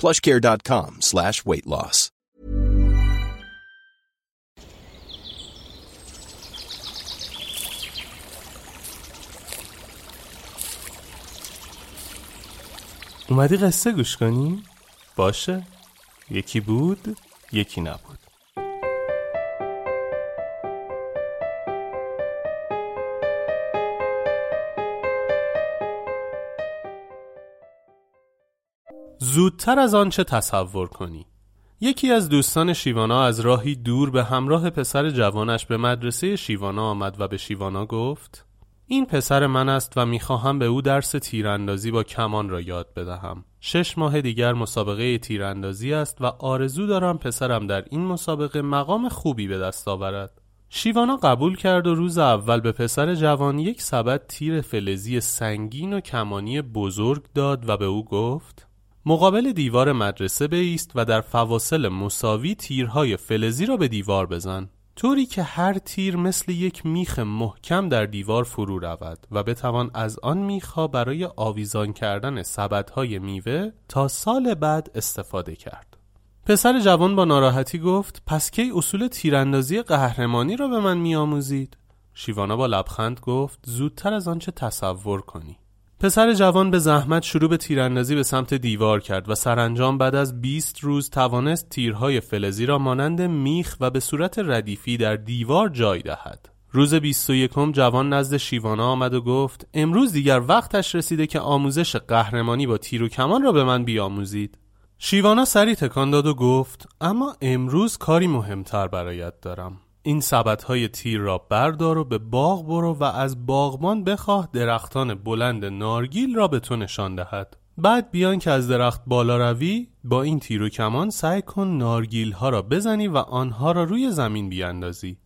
plushcare.com slash weight loss. اومدی قصه گوش کنی؟ باشه یکی بود یکی نبود زودتر از آنچه تصور کنی. یکی از دوستان شیوانا از راهی دور به همراه پسر جوانش به مدرسه شیوانا آمد و به شیوانا گفت این پسر من است و می‌خواهم به او درس تیراندازی با کمان را یاد بدهم. شش ماه دیگر مسابقه تیراندازی است و آرزو دارم پسرم در این مسابقه مقام خوبی به دست آورد. شیوانا قبول کرد و روز اول به پسر جوان یک سبد تیر فلزی سنگین و کمانی بزرگ داد و به او گفت مقابل دیوار مدرسه بایست و در فواصل مساوی تیرهای فلزی را به دیوار بزن. طوری که هر تیر مثل یک میخ محکم در دیوار فرو رود و بتوان از آن میخها برای آویزان کردن سبدهای میوه تا سال بعد استفاده کرد. پسر جوان با ناراحتی گفت پس کی اصول تیراندازی قهرمانی را به من میآموزید؟ شیوانا با لبخند گفت زودتر از آنچه تصور کنی. پسر جوان به زحمت شروع به تیراندازی به سمت دیوار کرد و سرانجام بعد از 20 روز توانست تیرهای فلزی را مانند میخ و به صورت ردیفی در دیوار جای دهد. روز 21 جوان نزد شیوانا آمد و گفت امروز دیگر وقتش رسیده که آموزش قهرمانی با تیر و کمان را به من بیاموزید. شیوانا سری تکان داد و گفت اما امروز کاری مهمتر برایت دارم. این های تیر را بردار و به باغ برو و از باغبان بخواه درختان بلند نارگیل را به تو نشان دهد. بعد بیان که از درخت بالا روی با این تیر و کمان سعی کن نارگیل ها را بزنی و آنها را روی زمین بیاندازی.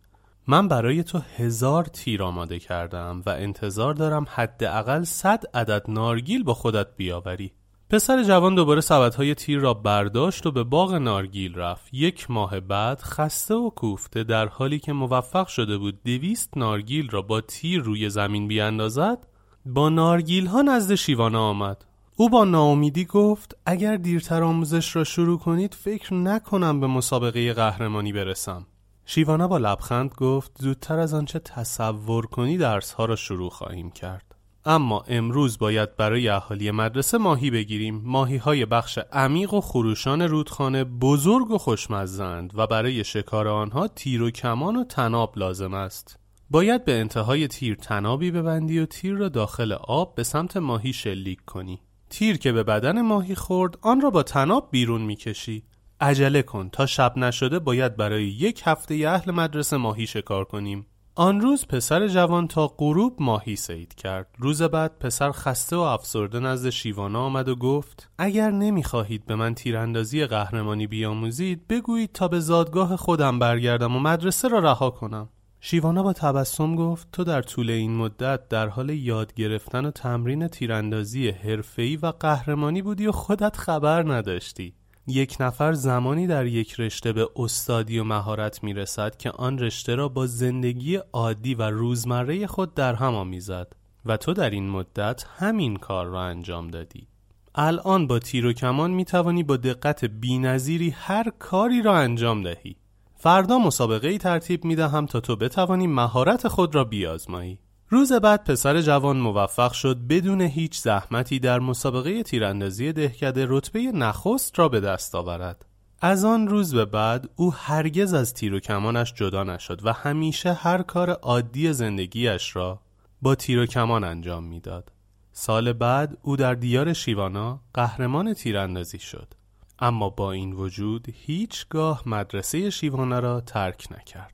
من برای تو هزار تیر آماده کردم و انتظار دارم حداقل صد عدد نارگیل با خودت بیاوری. پسر جوان دوباره سبدهای تیر را برداشت و به باغ نارگیل رفت. یک ماه بعد خسته و کوفته در حالی که موفق شده بود دویست نارگیل را با تیر روی زمین بیاندازد با نارگیل ها نزد شیوانه آمد. او با ناامیدی گفت اگر دیرتر آموزش را شروع کنید فکر نکنم به مسابقه قهرمانی برسم. شیوانا با لبخند گفت زودتر از آنچه تصور کنی درس ها را شروع خواهیم کرد. اما امروز باید برای اهالی مدرسه ماهی بگیریم. ماهی های بخش عمیق و خروشان رودخانه بزرگ و خوشمزند و برای شکار آنها تیر و کمان و تناب لازم است. باید به انتهای تیر تنابی ببندی و تیر را داخل آب به سمت ماهی شلیک کنی. تیر که به بدن ماهی خورد آن را با تناب بیرون می‌کشی. عجله کن تا شب نشده باید برای یک هفته اهل مدرسه ماهی شکار کنیم. آن روز پسر جوان تا غروب ماهی سید کرد. روز بعد پسر خسته و افسرده نزد شیوانا آمد و گفت اگر نمی‌خواهید به من تیراندازی قهرمانی بیاموزید بگویید تا به زادگاه خودم برگردم و مدرسه را رها کنم. شیوانا با تبسم گفت تو در طول این مدت در حال یاد گرفتن و تمرین تیراندازی حرفه‌ای و قهرمانی بودی و خودت خبر نداشتی. یک نفر زمانی در یک رشته به استادی و مهارت می رسد که آن رشته را با زندگی عادی و روزمره خود در هم آمیزد و تو در این مدت همین کار را انجام دادی. الان با تیر و کمان می توانی با دقت بینظیری هر کاری را انجام دهی. فردا مسابقه ای ترتیب می دهم تا تو بتوانی مهارت خود را بیازمایی. روز بعد پسر جوان موفق شد بدون هیچ زحمتی در مسابقه تیراندازی دهکده رتبه نخست را به دست آورد. از آن روز به بعد او هرگز از تیر و کمانش جدا نشد و همیشه هر کار عادی زندگیش را با تیر و کمان انجام می‌داد. سال بعد او در دیار شیوانا قهرمان تیراندازی شد. اما با این وجود هیچگاه مدرسه شیوانا را ترک نکرد.